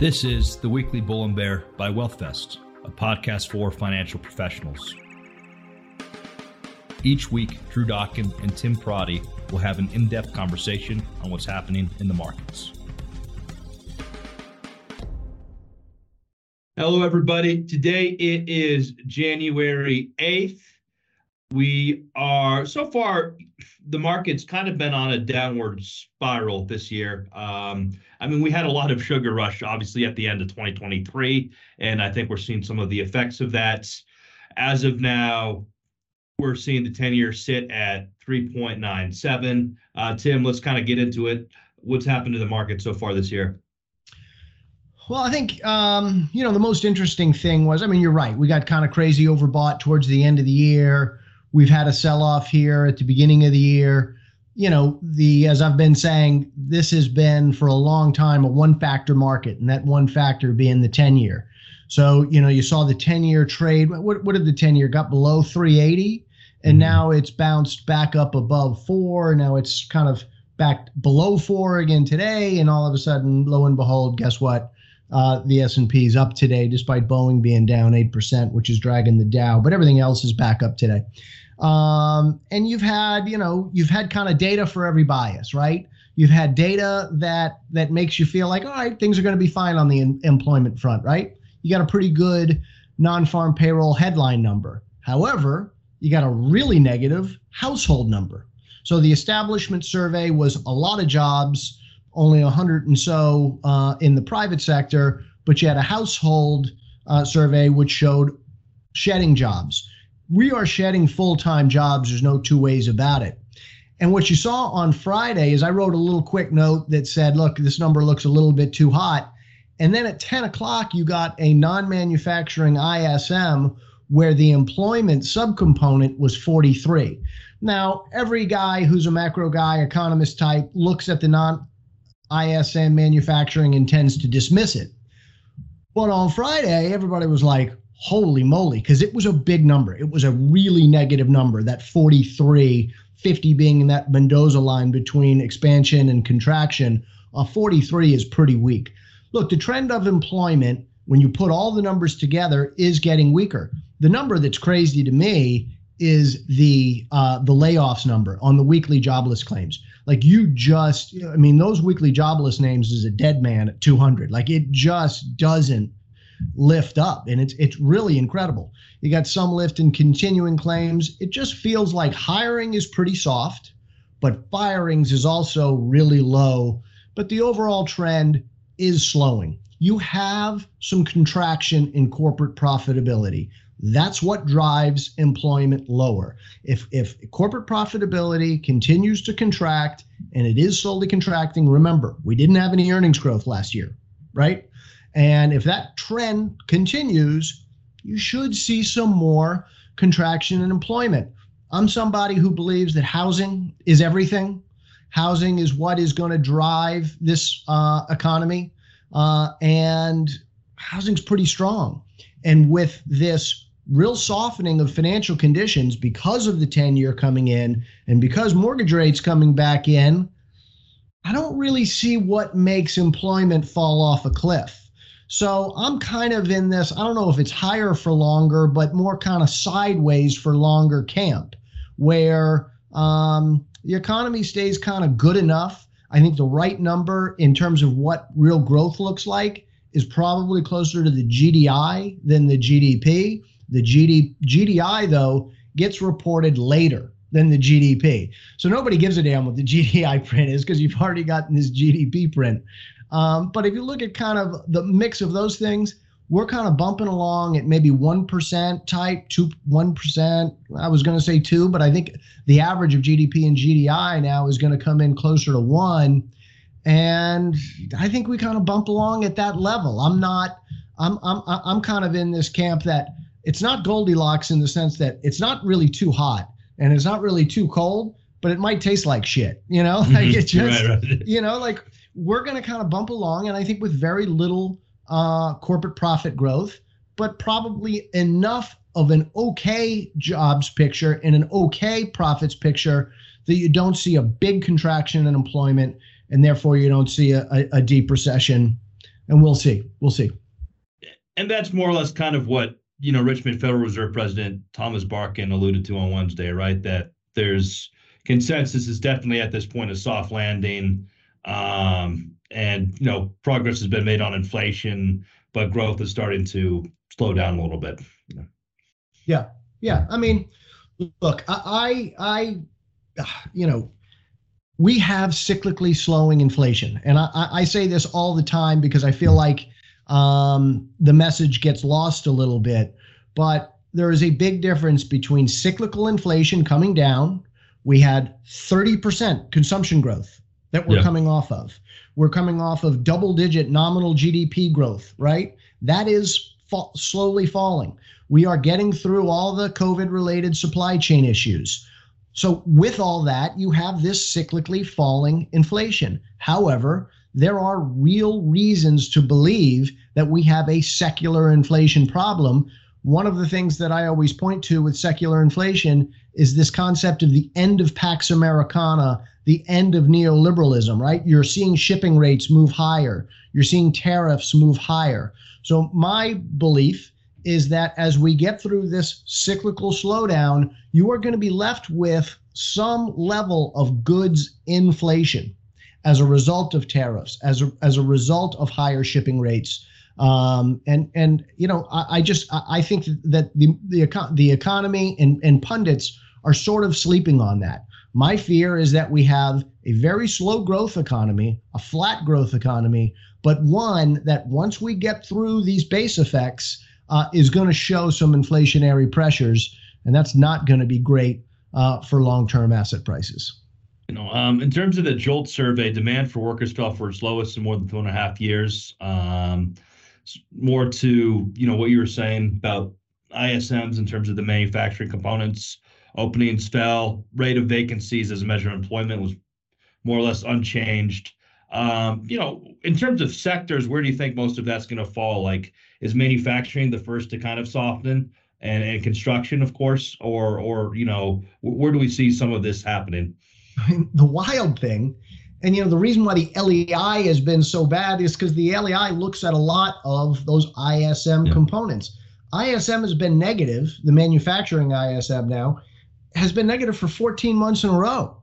This is the weekly Bull and Bear by WealthVest, a podcast for financial professionals. Each week, Drew Dokken and Tim Pierotti will have an in depth conversation on what's happening in the markets. Hello, everybody. Today it is January 8th. We are so far, the market's kind of been on a downward spiral this year. Um, I mean, we had a lot of sugar rush, obviously, at the end of 2023, and I think we're seeing some of the effects of that. As of now, we're seeing the 10 year sit at 3.97. Uh, Tim, let's kind of get into it. What's happened to the market so far this year? Well, I think um, you know the most interesting thing was, I mean, you're right. We got kind of crazy overbought towards the end of the year. We've had a sell off here at the beginning of the year. You know, the as I've been saying, this has been for a long time a one factor market, and that one factor being the 10 year. So, you know, you saw the 10 year trade. What, what did the 10 year got below 380? And mm-hmm. now it's bounced back up above four. Now it's kind of back below four again today. And all of a sudden, lo and behold, guess what? Uh, the S&P is up today, despite Boeing being down 8%, which is dragging the Dow. But everything else is back up today. Um, and you've had, you know, you've had kind of data for every bias, right? You've had data that that makes you feel like, all right, things are going to be fine on the in- employment front, right? You got a pretty good non-farm payroll headline number. However, you got a really negative household number. So the establishment survey was a lot of jobs, only 100 and so uh, in the private sector, but you had a household uh, survey which showed shedding jobs we are shedding full time jobs. There's no two ways about it. And what you saw on Friday is I wrote a little quick note that said, look, this number looks a little bit too hot. And then at 10 o'clock, you got a non manufacturing ISM where the employment subcomponent was 43. Now, every guy who's a macro guy, economist type, looks at the non ISM manufacturing and tends to dismiss it. But on Friday, everybody was like, holy moly, because it was a big number. It was a really negative number, that 43, 50 being in that Mendoza line between expansion and contraction. Uh, 43 is pretty weak. Look, the trend of employment, when you put all the numbers together, is getting weaker. The number that's crazy to me is the uh, the layoffs number on the weekly jobless claims. Like you just, I mean, those weekly jobless names is a dead man at 200. Like it just doesn't lift up. And it's it's really incredible. You got some lift in continuing claims. It just feels like hiring is pretty soft but firings is also really low. But the overall trend is slowing. You have some contraction in corporate profitability. That's what drives employment lower. If if corporate profitability continues to contract and it is slowly contracting remember we didn't have any earnings growth last year right and if that trend continues, you should see some more contraction in employment. I'm somebody who believes that housing is everything. Housing is what is going to drive this uh, economy. Uh, and housing's pretty strong. And with this real softening of financial conditions because of the 10 year coming in and because mortgage rates coming back in, I don't really see what makes employment fall off a cliff. So I'm kind of in this, I don't know if it's higher for longer, but more kind of sideways for longer camp where um, the economy stays kind of good enough. I think the right number in terms of what real growth looks like is probably closer to the GDI than the GDP. The GD, GDI, though, gets reported later than the GDP. So nobody gives a damn what the GDI print is because you've already gotten this GDP print. Um, but if you look at kind of the mix of those things, we're kind of bumping along at maybe 1% type, 2 1%. I was going to say 2, but I think the average of GDP and GDI now is going to come in closer to 1 and I think we kind of bump along at that level. I'm not I'm I'm I'm kind of in this camp that it's not Goldilocks in the sense that it's not really too hot and it's not really too cold, but it might taste like shit, you know? Like it just right, right. you know, like we're going to kind of bump along, and I think with very little uh, corporate profit growth, but probably enough of an okay jobs picture and an okay profits picture that you don't see a big contraction in employment, and therefore you don't see a, a, a deep recession. and we'll see. We'll see. And that's more or less kind of what you know Richmond Federal Reserve President Thomas Barkin alluded to on Wednesday, right? That there's consensus is definitely at this point a soft landing, um, and you know progress has been made on inflation, but growth is starting to slow down a little bit. Yeah, yeah. I mean, look, I, I, you know, we have cyclically slowing inflation, and I, I say this all the time because I feel like um, the message gets lost a little bit. But there is a big difference between cyclical inflation coming down. We had 30% consumption growth that we're yeah. coming off of. We're coming off of double digit nominal GDP growth, right? That is fa- slowly falling. We are getting through all the COVID related supply chain issues. So, with all that, you have this cyclically falling inflation. However, there are real reasons to believe that we have a secular inflation problem. One of the things that I always point to with secular inflation is this concept of the end of Pax Americana, the end of neoliberalism, right? You're seeing shipping rates move higher, you're seeing tariffs move higher. So, my belief is that as we get through this cyclical slowdown, you are going to be left with some level of goods inflation as a result of tariffs, as a, as a result of higher shipping rates. Um, and and you know, I, I just I, I think that the the, the economy and, and pundits are sort of sleeping on that. My fear is that we have a very slow growth economy, a flat growth economy, but one that once we get through these base effects uh, is going to show some inflationary pressures, and that's not going to be great uh, for long-term asset prices. You know, um, in terms of the JOLT survey, demand for workers fell for its lowest in more than two and a half years. Um, more to you know what you were saying about ISMs in terms of the manufacturing components. Openings fell. Rate of vacancies as a measure of employment was more or less unchanged. Um, you know, in terms of sectors, where do you think most of that's going to fall? Like, is manufacturing the first to kind of soften, and, and construction, of course, or or you know, where do we see some of this happening? the wild thing, and you know, the reason why the LEI has been so bad is because the LEI looks at a lot of those ISM yeah. components. ISM has been negative, the manufacturing ISM now has been negative for 14 months in a row.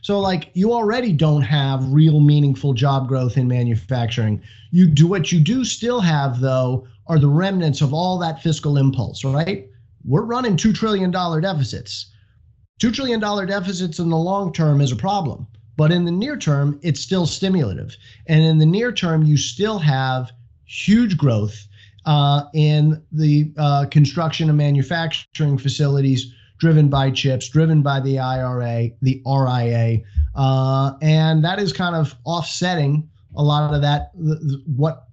So, like, you already don't have real meaningful job growth in manufacturing. You do what you do still have, though, are the remnants of all that fiscal impulse, right? We're running $2 trillion deficits. $2 trillion deficits in the long term is a problem. But in the near term, it's still stimulative. And in the near term, you still have huge growth uh, in the uh, construction and manufacturing facilities driven by chips, driven by the IRA, the RIA. Uh, and that is kind of offsetting a lot of that, what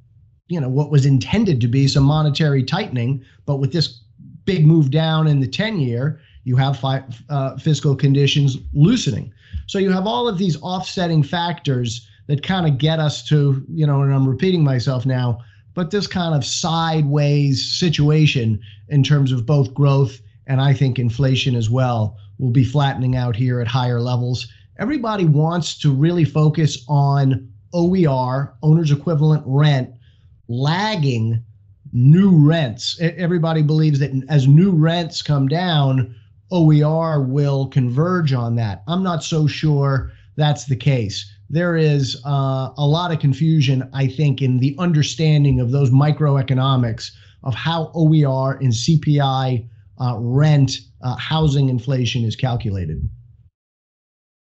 you know what was intended to be some monetary tightening, but with this big move down in the 10 year, you have fi- uh, fiscal conditions loosening. So you have all of these offsetting factors that kind of get us to, you know, and I'm repeating myself now, but this kind of sideways situation in terms of both growth and I think inflation as well will be flattening out here at higher levels. Everybody wants to really focus on OER, owner's equivalent rent, lagging new rents. Everybody believes that as new rents come down, OER will converge on that. I'm not so sure that's the case. There is uh, a lot of confusion, I think, in the understanding of those microeconomics of how OER and CPI uh, rent uh, housing inflation is calculated.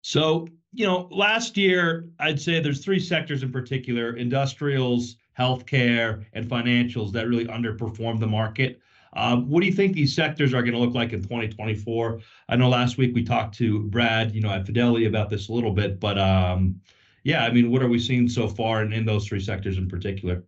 So, you know, last year, I'd say there's three sectors in particular industrials, healthcare, and financials that really underperformed the market. Um, what do you think these sectors are going to look like in 2024? I know last week we talked to Brad, you know, at Fidelity about this a little bit, but um, yeah, I mean, what are we seeing so far in, in those three sectors in particular?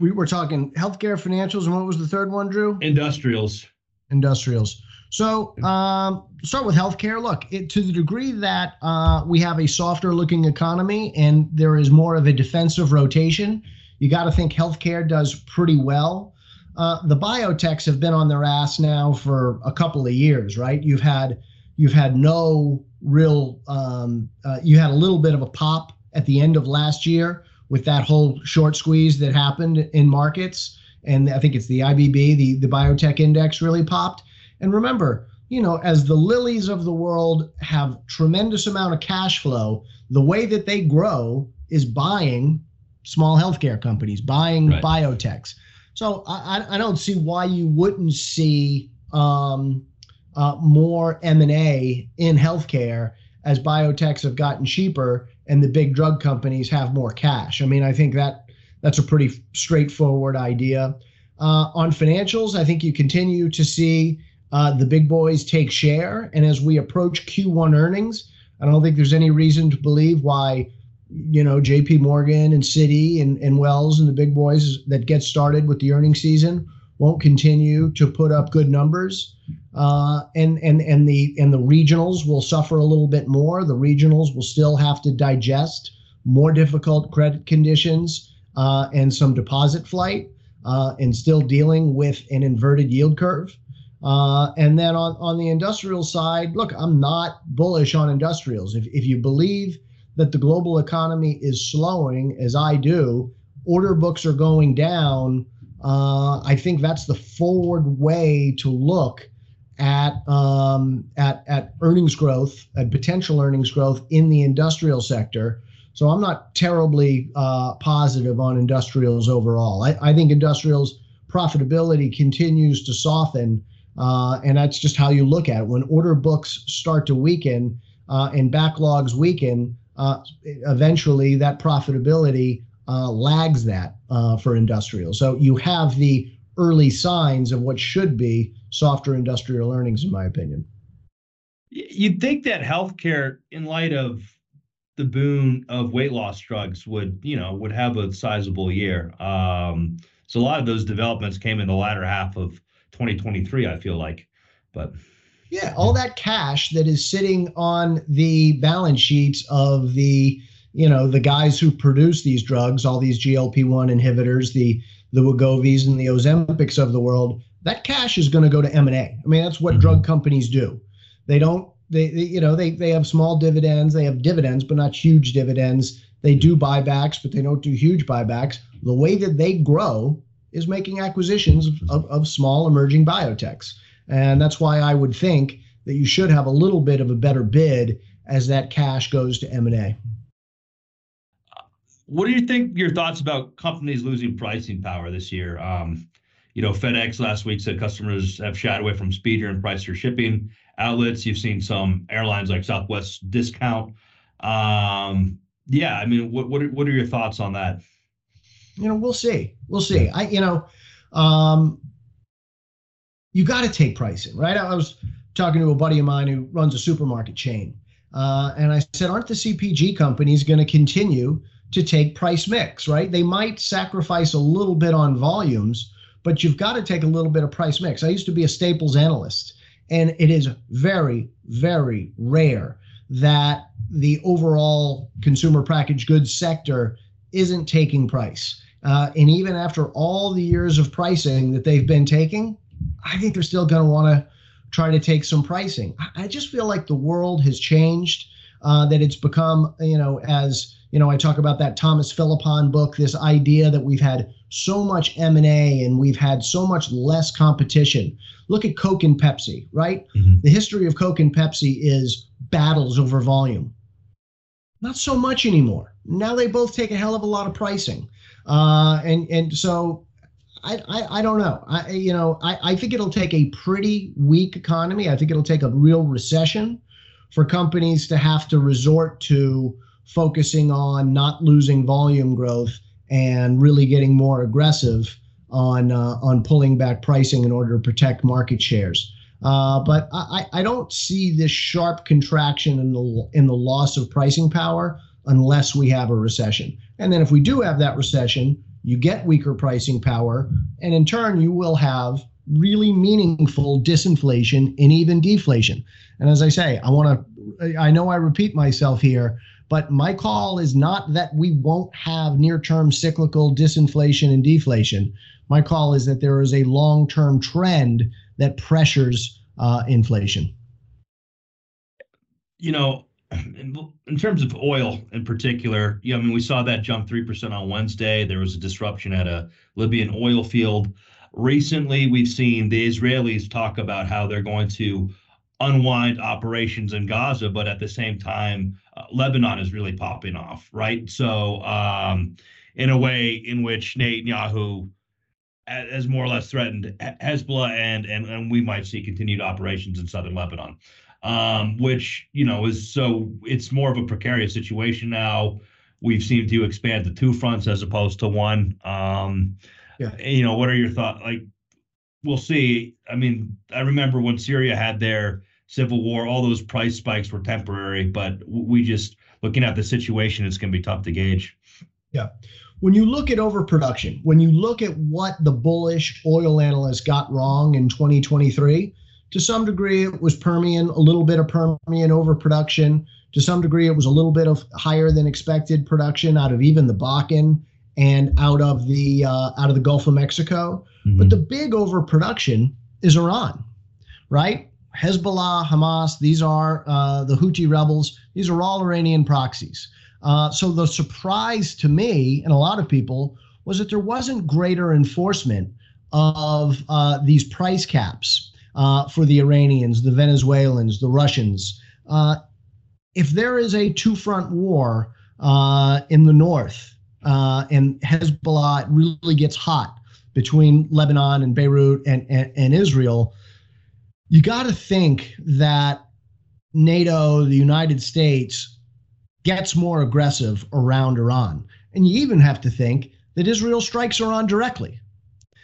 We were talking healthcare, financials, and what was the third one, Drew? Industrials. Industrials. So um, start with healthcare. Look, it, to the degree that uh, we have a softer looking economy and there is more of a defensive rotation, you got to think healthcare does pretty well uh, the biotechs have been on their ass now for a couple of years, right? You've had you've had no real um, uh, you had a little bit of a pop at the end of last year with that whole short squeeze that happened in markets. And I think it's the IBB, the, the biotech index really popped. And remember, you know, as the Lillys of the world have tremendous amount of cash flow, the way that they grow is buying small healthcare companies, buying right. biotechs. So I, I don't see why you wouldn't see um, uh, more M&A in healthcare as biotechs have gotten cheaper and the big drug companies have more cash. I mean, I think that that's a pretty straightforward idea. Uh, on financials, I think you continue to see uh, the big boys take share. And as we approach Q1 earnings, I don't think there's any reason to believe why, you know, JP Morgan and Citi and, and Wells and the big boys that get started with the earnings season won't continue to put up good numbers. Uh, and and and the and the regionals will suffer a little bit more. The regionals will still have to digest more difficult credit conditions uh, and some deposit flight, uh, and still dealing with an inverted yield curve. Uh, and then on, on the industrial side, look, I'm not bullish on industrials. If, if you believe that the global economy is slowing, as I do, order books are going down. Uh, I think that's the forward way to look at um, at at earnings growth, at potential earnings growth in the industrial sector. So I'm not terribly uh, positive on industrials overall. I, I think industrials profitability continues to soften uh, and that's just how you look at it. When order books start to weaken uh, and backlogs weaken, uh, eventually that profitability uh, lags that uh, for industrial. So you have the early signs of what should be softer industrial earnings, in my opinion. You'd think that healthcare, in light of the boon of weight loss drugs, would you know would have a sizable year. Um, so a lot of those developments came in the latter half of 2023, I feel like. But yeah, all that cash that is sitting on the balance sheets of the you know the guys who produce these drugs, all these GLP-1 inhibitors, the the Wegovy's and the Ozempics of the world, that cash is going to go to M&A. I mean, that's what mm-hmm. drug companies do. They don't they, they, you know they they have small dividends, they have dividends, but not huge dividends. They do buybacks, but they don't do huge buybacks. The way that they grow is making acquisitions of, of small emerging biotechs. And that's why I would think that you should have a little bit of a better bid as that cash goes to M&A. What do you think your thoughts about companies losing pricing power this year? Um, you know, FedEx last week said customers have shied away from speedier and pricier shipping outlets. You've seen some airlines like Southwest discount. Um, yeah, I mean, what what are, what are your thoughts on that? you know, we'll see. We'll see. I, you know, um, you got to take pricing, right? I was talking to a buddy of mine who runs a supermarket chain, uh, and I said, aren't the CPG companies going to continue to take price mix, right? They might sacrifice a little bit on volumes, but you've got to take a little bit of price mix. I used to be a staples analyst, and it is very, very rare that the overall consumer packaged goods sector isn't taking price. Uh, and even after all the years of pricing that they've been taking, I think they're still going to want to try to take some pricing. I, just feel like the world has changed, uh, that it's become, you know, as you know, I talk about that Thomas Philippon book, this idea that we've had so much M&A and we've had so much less competition. Look at Coke and Pepsi, right? Mm-hmm. The history of Coke and Pepsi is battles over volume. Not so much anymore. Now they both take a hell of a lot of pricing. Uh, and and so I, I, I don't know. I you know I, I think it'll take a pretty weak economy. I think it'll take a real recession for companies to have to resort to focusing on not losing volume growth and really getting more aggressive on uh, on pulling back pricing in order to protect market shares. Uh, but I, I don't see this sharp contraction in the in the loss of pricing power unless we have a recession. And then if we do have that recession, you get weaker pricing power, and in turn, you will have really meaningful disinflation and even deflation. And as I say, I want to, I know I repeat myself here, but my call is not that we won't have near term cyclical disinflation and deflation. My call is that there is a long term trend that pressures uh, inflation. You know, in terms of oil in particular, yeah, I mean, we saw that jump 3% on Wednesday. There was a disruption at a Libyan oil field. Recently, we've seen the Israelis talk about how they're going to unwind operations in Gaza, but at the same time, uh, Lebanon is really popping off, right? So, um, in a way in which Netanyahu has more or less threatened Hezbollah, and and and we might see continued operations in southern Lebanon, um, which you know is so it's more of a precarious situation now. We've seemed to expand to two fronts as opposed to one. Um, yeah. You know, what are your thoughts? Like, we'll see. I mean, I remember when Syria had their civil war, all those price spikes were temporary, but we just looking at the situation, it's going to be tough to gauge. Yeah. When you look at overproduction, when you look at what the bullish oil analysts got wrong in 2023, to some degree it was Permian, a little bit of Permian overproduction. To some degree, it was a little bit of higher than expected production out of even the Bakken and out of the uh, out of the Gulf of Mexico. Mm-hmm. But the big overproduction is Iran, right? Hezbollah, Hamas, these are uh, the Houthi rebels. These are all Iranian proxies. Uh, so the surprise to me and a lot of people was that there wasn't greater enforcement of uh, these price caps uh, for the Iranians, the Venezuelans, the Russians. Uh, if there is a two front war in the north, uh, and Hezbollah really gets hot between Lebanon and Beirut and, and, and Israel, you got to think that NATO, the United States, gets more aggressive around Iran. And you even have to think that Israel strikes Iran directly.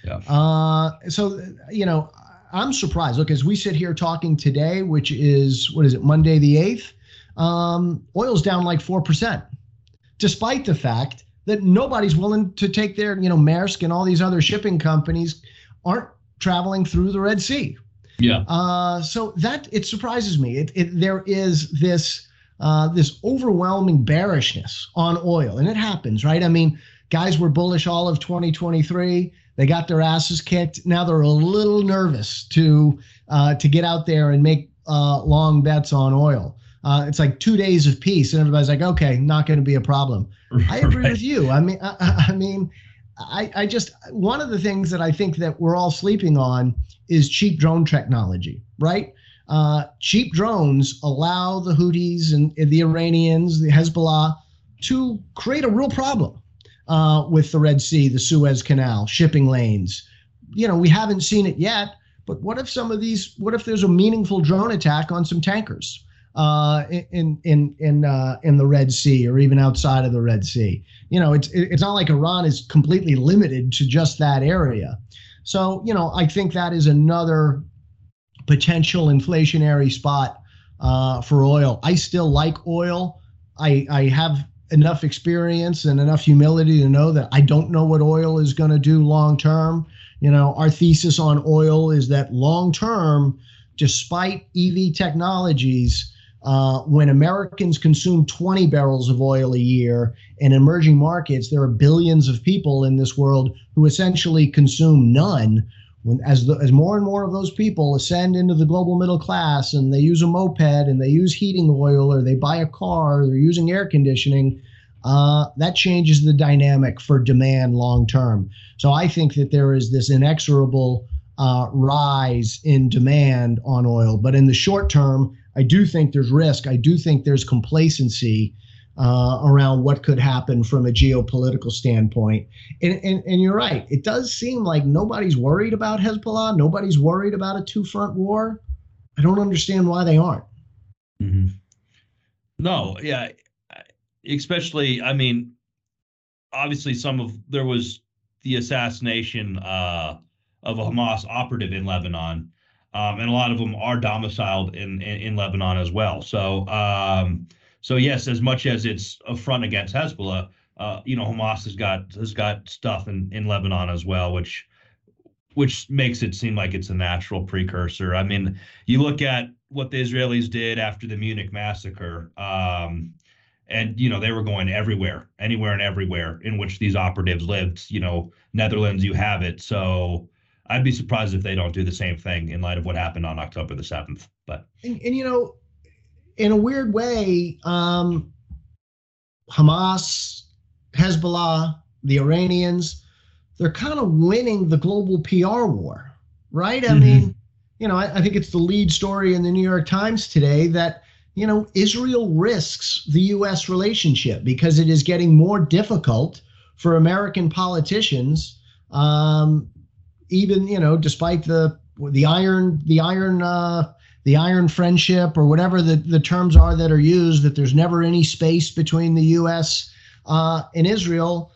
Yeah. Uh, so, you know, I'm surprised. Look, as we sit here talking today, which is, what is it, Monday the 8th, um, oil's down like 4%, despite the fact that nobody's willing to take their, you know, Maersk and all these other shipping companies aren't traveling through the Red Sea. Yeah. Uh, so that it surprises me. It, it there is this uh, this overwhelming bearishness on oil, and it happens, right? I mean, guys were bullish all of 2023. They got their asses kicked. Now they're a little nervous to uh, to get out there and make uh, long bets on oil. Uh, it's like two days of peace, and everybody's like, okay, not going to be a problem. I agree right. with you. I mean, I, I mean, I, I just one of the things that I think that we're all sleeping on is cheap drone technology, right? Uh, cheap drones allow the Houthis and the Iranians, the Hezbollah, to create a real problem uh, with the Red Sea, the Suez Canal, shipping lanes. You know, we haven't seen it yet, but what if some of these? What if there's a meaningful drone attack on some tankers? uh, in in in uh, in the Red Sea or even outside of the Red Sea. You know, it's it's not like Iran is completely limited to just that area. So you know, I think that is another potential inflationary spot uh, for oil. I still like oil. I I have enough experience and enough humility to know that I don't know what oil is going to do long term. You know, our thesis on oil is that long term, despite EV technologies, uh, when Americans consume 20 barrels of oil a year, in emerging markets, there are billions of people in this world who essentially consume none. When, as, the, as more and more of those people ascend into the global middle class and they use a moped and they use heating oil or they buy a car, or they're using air conditioning, uh, that changes the dynamic for demand long term. So I think that there is this inexorable uh, rise in demand on oil. But in the short term, I do think there's risk. I do think there's complacency uh, around what could happen from a geopolitical standpoint. And, and, and you're right. It does seem like nobody's worried about Hezbollah. Nobody's worried about a two front war. I don't understand why they aren't. Mm-hmm. No, yeah. Especially, I mean, obviously, some of there was the assassination uh, of a Hamas operative in Lebanon um, and a lot of them are domiciled in in, in Lebanon as well. So um, so yes, as much as it's a front against Hezbollah, uh, you know, Hamas has got has got stuff in in Lebanon as well, which which makes it seem like it's a natural precursor. I mean, you look at what the Israelis did after the Munich massacre. Um, and you know they were going everywhere anywhere and everywhere in which these operatives lived you know netherlands you have it so I'd be surprised if they don't do the same thing in light of what happened on October the 7th. But and, and you know, in a weird way, um, Hamas, Hezbollah, the Iranians, they're kind of winning the global PR war, right? I mm-hmm. mean, you know, I, I, think it's the lead story in the New York Times today that, you know, Israel risks the U.S. relationship because it is getting more difficult for American politicians, um, even, you know, despite the the iron the iron uh, the iron friendship or whatever the, the terms are that are used, that there's never any space between the U.S. Uh, and Israel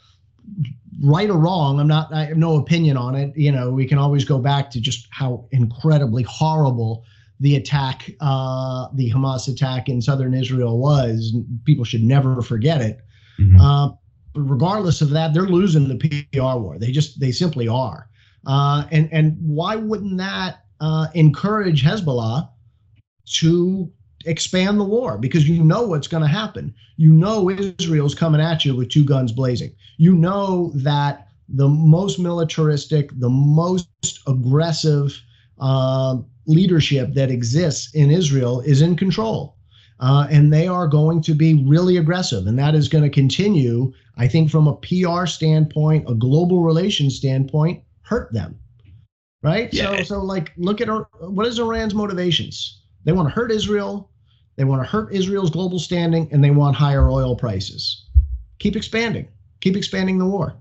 right or wrong, I'm not, I have no opinion on it. You know, we can always go back to just how incredibly horrible the attack, uh, the Hamas attack in southern Israel was. People should never forget it. Mm-hmm. Uh, but regardless of that, they're losing the PR war. They just, they simply are. Uh, and and why wouldn't that uh, encourage Hezbollah to expand the war because you know what's going to happen. You know Israel's coming at you with two guns blazing. You know that the most militaristic, the most aggressive uh, leadership that exists in Israel is in control. Uh, and they are going to be really aggressive. And that is going to continue, I think, from a PR standpoint, a global relations standpoint, hurt them. Right? Yeah. So, so like, look at our, what is Iran's motivations? They want to hurt Israel they want to hurt Israel's global standing and they want higher oil prices. Keep expanding. Keep expanding the war.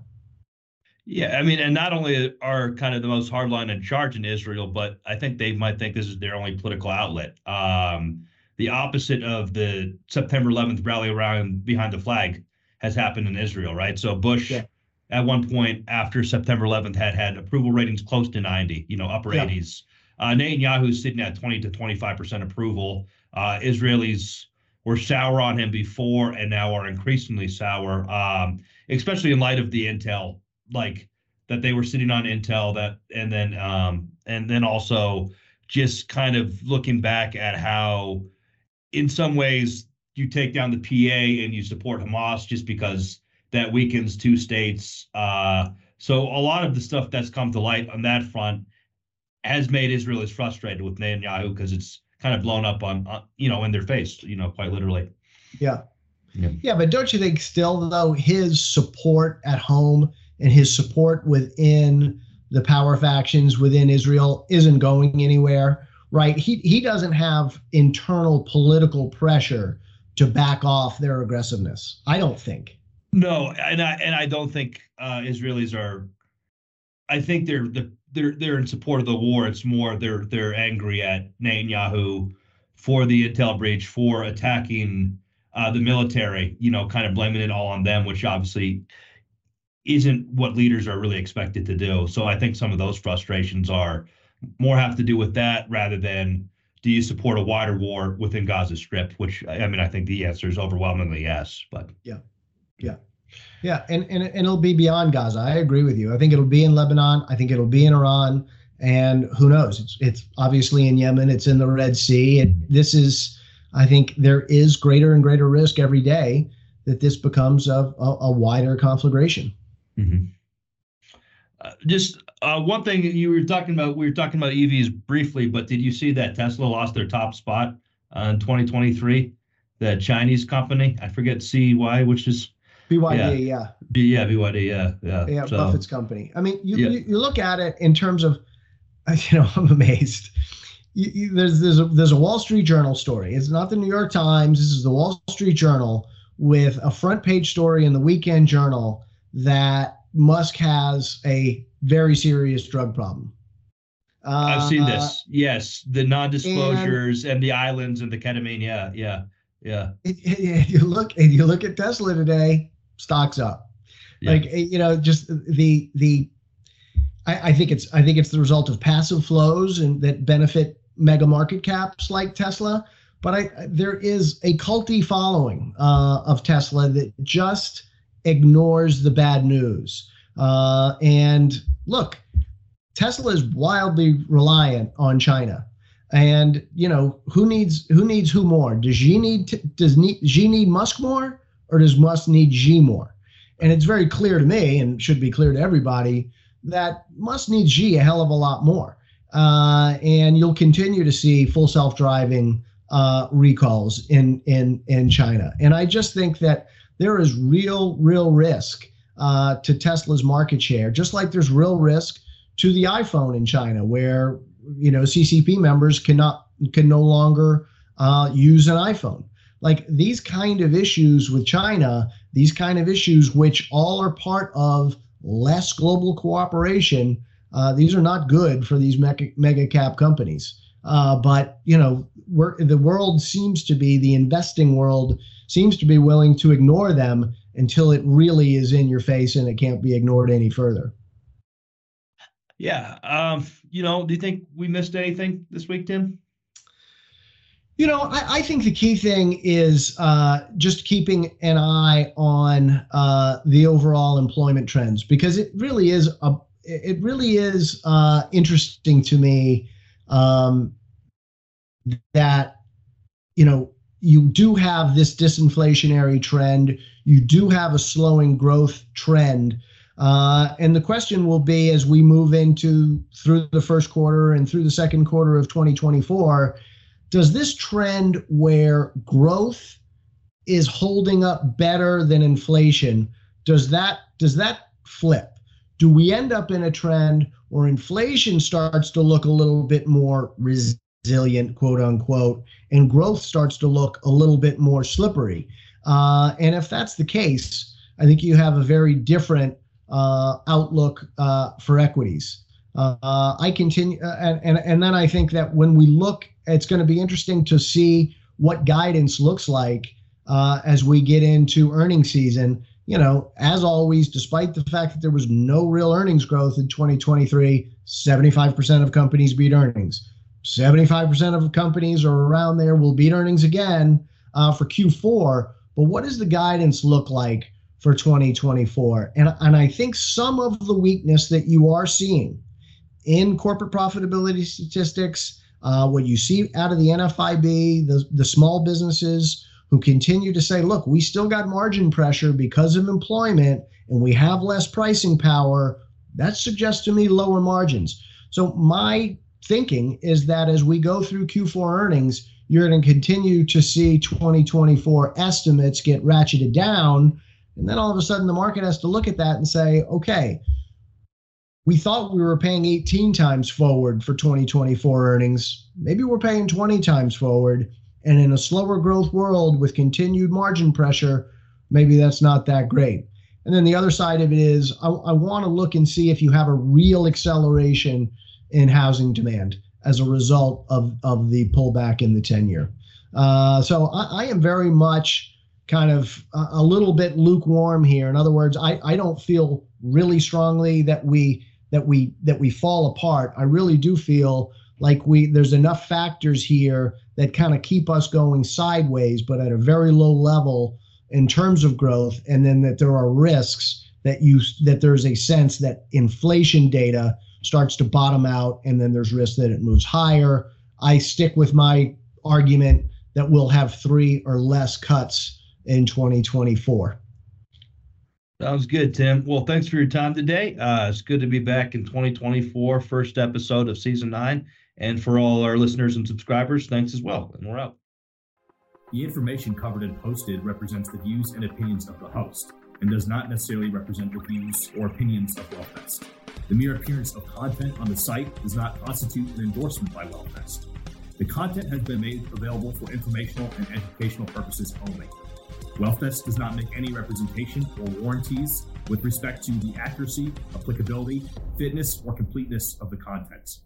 Yeah, I mean, and not only are kind of the most hardline in charge in Israel, but I think they might think this is their only political outlet. Um, the opposite of the September 11th rally around behind the flag has happened in Israel, right? So Bush, yeah. at one point after September 11th, had had approval ratings close to 90, you know, upper yeah. 80s. Uh, Netanyahu's sitting at 20 to 25 percent approval. Uh, Israelis were sour on him before and now are increasingly sour, um, especially in light of the intel, like that they were sitting on intel that, and then um, and then also just kind of looking back at how, in some ways, you take down the PA and you support Hamas just because that weakens two states. Uh, so a lot of the stuff that's come to light on that front has made Israelis frustrated with Netanyahu because it's kind of blown up on, uh, you know, in their face, you know, quite literally. Yeah. yeah. Yeah. But don't you think still, though, his support at home and his support within the power factions within Israel isn't going anywhere, right? He, he doesn't have internal political pressure to back off their aggressiveness. I don't think. No, and I and I don't think uh, Israelis are. I think they're the they're they're in support of the war. It's more they're they're angry at Netanyahu for the intel breach for attacking uh, the military. You know, kind of blaming it all on them, which obviously isn't what leaders are really expected to do. So I think some of those frustrations are more have to do with that rather than do you support a wider war within Gaza Strip? Which I mean, I think the answer is overwhelmingly yes. But yeah, yeah. Yeah, and, and and it'll be beyond Gaza. I agree with you. I think it'll be in Lebanon. I think it'll be in Iran, and who knows? It's it's obviously in Yemen. It's in the Red Sea. And this is, I think, there is greater and greater risk every day that this becomes a a, a wider conflagration. Mm-hmm. Uh, just uh, one thing you were talking about. We were talking about EVs briefly, but did you see that Tesla lost their top spot uh, in 2023? The Chinese company, I forget CY, which is BYD, yeah. Yeah, B, yeah BYD, yeah. Yeah, yeah so, Buffett's company. I mean, you, yeah. you, you, look at it in terms of, you know, I'm amazed. You, you, there's there's a, there's a Wall Street Journal story. It's not the New York Times. This is the Wall Street Journal with a front page story in the Weekend Journal that Musk has a very serious drug problem. Uh, I've seen this. Uh, yes, the non-disclosures and, and, the islands and the ketamine. Yeah, yeah, yeah. It, it, you look and you look at Tesla today stocks up. Yeah. Like you know, just the the I, I, think it's I think it's the result of passive flows and that benefit mega market caps like Tesla. But I there is a culty following uh, of Tesla that just ignores the bad news. Uh, and look, Tesla is wildly reliant on China. And you know who needs who needs who more? Does Xi need does Xi need Musk more? Or does Musk need Xi more? And it's very clear to me, and should be clear to everybody, that Musk needs Xi a hell of a lot more. Uh, and you'll continue to see full self-driving uh, recalls in in in China, and I just think that there is real real risk uh, to Tesla's market share, just like there's real risk to the iPhone in China, where you know CCP members cannot can no longer uh, use an iPhone. Like these kind of issues with China, these kind of issues which all are part of less global cooperation. Uh, these are not good for these mega, mega cap companies. Uh, but you know, the world seems to be the investing world seems to be willing to ignore them until it really is in your face and it can't be ignored any further. Yeah. Um, you know, do you think we missed anything this week, Tim? You know, I, I think the key thing is uh, just keeping an eye on uh, the overall employment trends because it really is a it really is uh, interesting to me um, that you know you do have this disinflationary trend you do have a slowing growth trend. Uh, and the question will be as we move into through the first quarter and through the second quarter of 2024, does this trend where growth is holding up better than inflation, does that does that flip? Do we end up in a trend where inflation starts to look a little bit more resilient, quote unquote, and growth starts to look a little bit more slippery? Uh, and if that's the case, I think you have a very different uh, outlook uh, for equities. Uh, I continue, uh, and, and and then I think that when we look, it's going to be interesting to see what guidance looks like uh, as we get into earnings season. You know, as always, despite the fact that there was no real earnings growth in 2023, 75% of companies beat earnings. 75% of companies are around there will beat earnings again for Q4 but what does the guidance look like for 2024? And, and I think some of the weakness that you are seeing in corporate profitability statistics, uh, what you see out of the NFIB, the, the small businesses who continue to say, look, we still got margin pressure because of employment and we have less pricing power, that suggests to me lower margins. So my thinking is that as we go through Q4 earnings, you're going to continue to see 2024 estimates get ratcheted down. And then all of a sudden, the market has to look at that and say, okay, we thought we were paying 18 times forward for 2024 earnings. Maybe we're paying 20 times forward. And in a slower growth world with continued margin pressure, maybe that's not that great. And then the other side of it is I, I want to look and see if you have a real acceleration in housing demand as a result of, of the pullback in the 10 year. Uh, so I, I, am very much kind of a, a, little bit lukewarm here. In other words, I, I don't feel really strongly that we that we that we fall apart. I really do feel like we there's enough factors here that kind of keep us going sideways, but at a very low level in terms of growth, and then that there are risks that you that there's a sense that inflation data starts to bottom out, and then there's risk that it moves higher. I stick with my argument that we'll have three or less cuts in 2024. Sounds good, Tim. Well, thanks for your time today. Uh, it's good to be back in 2024, first episode of season nine. And for all our listeners and subscribers, thanks as well. And we're out. The information covered and posted represents the views and opinions of the host and does not necessarily represent the views or opinions of WealthVest. The mere appearance of content on the site does not constitute an endorsement by WealthVest. The content has been made available for informational and educational purposes only. WealthVest does not make any representation or warranties with respect to the accuracy, applicability, fitness, or completeness of the contents.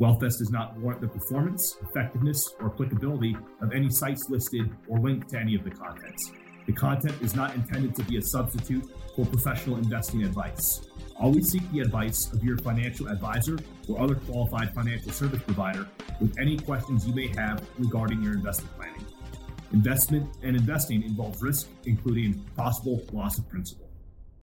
WealthVest does not warrant the performance, effectiveness, or applicability of any sites listed or linked to any of the contents. The content is not intended to be a substitute for professional investing advice. Always seek the advice of your financial advisor or other qualified financial service provider with any questions you may have regarding your investment planning. Investment and investing involves risk, including possible loss of principal.